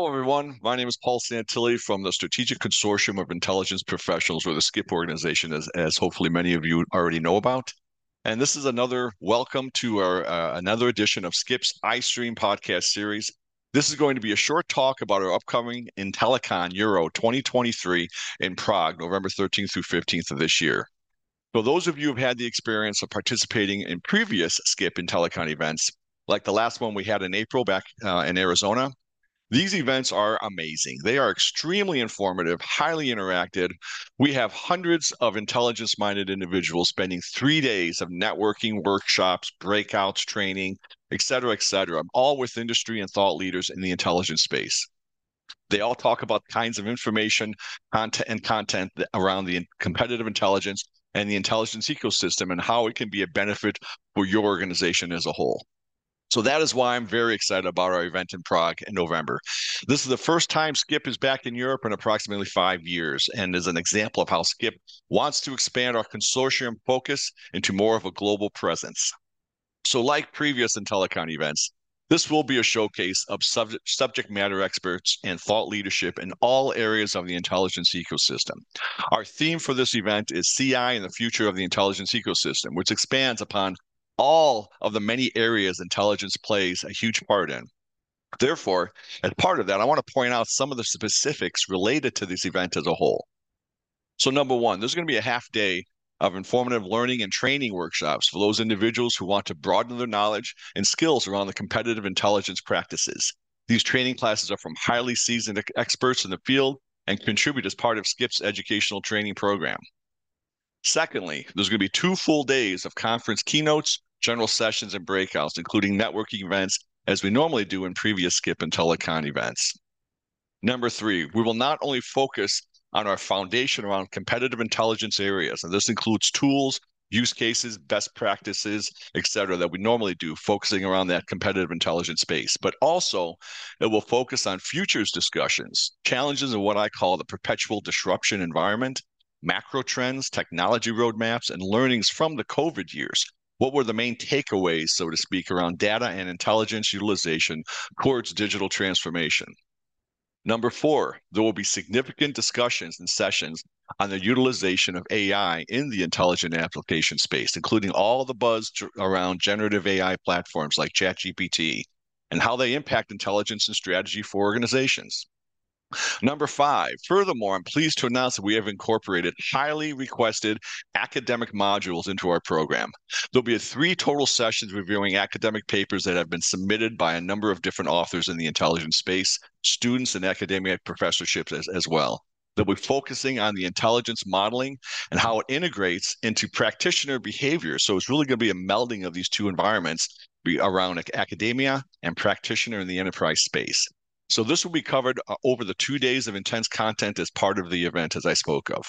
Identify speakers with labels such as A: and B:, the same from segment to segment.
A: Hello, everyone. My name is Paul Santilli from the Strategic Consortium of Intelligence Professionals, or the SCIP organization, as, as hopefully many of you already know about. And this is another welcome to our uh, another edition of SCIP's iStream podcast series. This is going to be a short talk about our upcoming Intellicon Euro 2023 in Prague, November 13th through 15th of this year. So, those of you who have had the experience of participating in previous SCIP Intellicon events, like the last one we had in April back uh, in Arizona, these events are amazing. They are extremely informative, highly interactive. We have hundreds of intelligence minded individuals spending three days of networking, workshops, breakouts, training, et cetera, et cetera, all with industry and thought leaders in the intelligence space. They all talk about kinds of information content and content around the competitive intelligence and the intelligence ecosystem and how it can be a benefit for your organization as a whole. So that is why I'm very excited about our event in Prague in November. This is the first time SCIP is back in Europe in approximately five years and is an example of how SCIP wants to expand our consortium focus into more of a global presence. So, like previous Intellicon events, this will be a showcase of subject, subject matter experts and thought leadership in all areas of the intelligence ecosystem. Our theme for this event is CI and the future of the intelligence ecosystem, which expands upon all of the many areas intelligence plays a huge part in. Therefore, as part of that, I want to point out some of the specifics related to this event as a whole. So, number one, there's going to be a half day of informative learning and training workshops for those individuals who want to broaden their knowledge and skills around the competitive intelligence practices. These training classes are from highly seasoned experts in the field and contribute as part of SCIP's educational training program. Secondly, there's going to be two full days of conference keynotes, general sessions, and breakouts, including networking events, as we normally do in previous SCIP Intellicon events. Number three, we will not only focus on our foundation around competitive intelligence areas, and this includes tools, use cases, best practices, et cetera, that we normally do, focusing around that competitive intelligence space. But also, it will focus on futures discussions, challenges in what I call the perpetual disruption environment, macro trends, technology roadmaps, and learnings from the COVID years what were the main takeaways, so to speak, around data and intelligence utilization towards digital transformation? Number four, there will be significant discussions and sessions on the utilization of AI in the intelligent application space, including all the buzz around generative AI platforms like ChatGPT and how they impact intelligence and strategy for organizations. Number five, furthermore, I'm pleased to announce that we have incorporated highly requested academic modules into our program. There'll be three total sessions reviewing academic papers that have been submitted by a number of different authors in the intelligence space, students and academic professorships as, as well. They'll be focusing on the intelligence modeling and how it integrates into practitioner behavior. So it's really going to be a melding of these two environments around academia and practitioner in the enterprise space. So this will be covered uh, over the two days of intense content as part of the event, as I spoke of.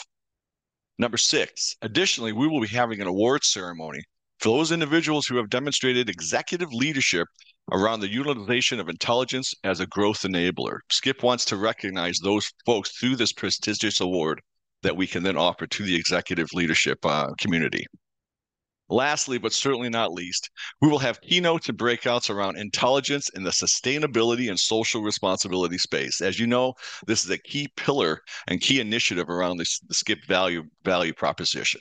A: Number six, additionally, we will be having an awards ceremony for those individuals who have demonstrated executive leadership around the utilization of intelligence as a growth enabler. SCIP wants to recognize those folks through this prestigious award that we can then offer to the executive leadership uh, community. Lastly, but certainly not least, we will have keynotes and breakouts around intelligence in the sustainability and social responsibility space. As you know, this is a key pillar and key initiative around this, the SCIP value value proposition.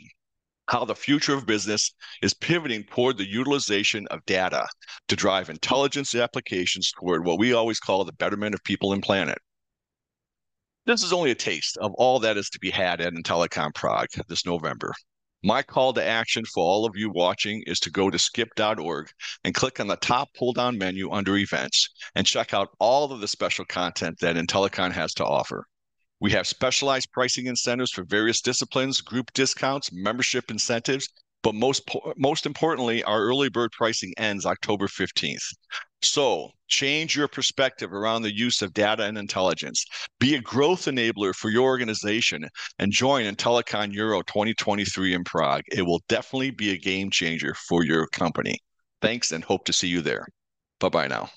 A: How the future of business is pivoting toward the utilization of data to drive intelligence applications toward what we always call the betterment of people and planet. This is only a taste of all that is to be had at Intellicon Prague this November. My call to action for all of you watching is to go to scip.org and click on the top pull down menu under events and check out all of the special content that Intellicon has to offer. We have specialized pricing incentives for various disciplines, group discounts, membership incentives, but most most importantly, our early bird pricing ends October 15th. So change your perspective around the use of data and intelligence. Be a growth enabler for your organization and join Intellicon Euro 2023 in Prague. It will definitely be a game changer for your company. Thanks and hope to see you there. Bye bye now.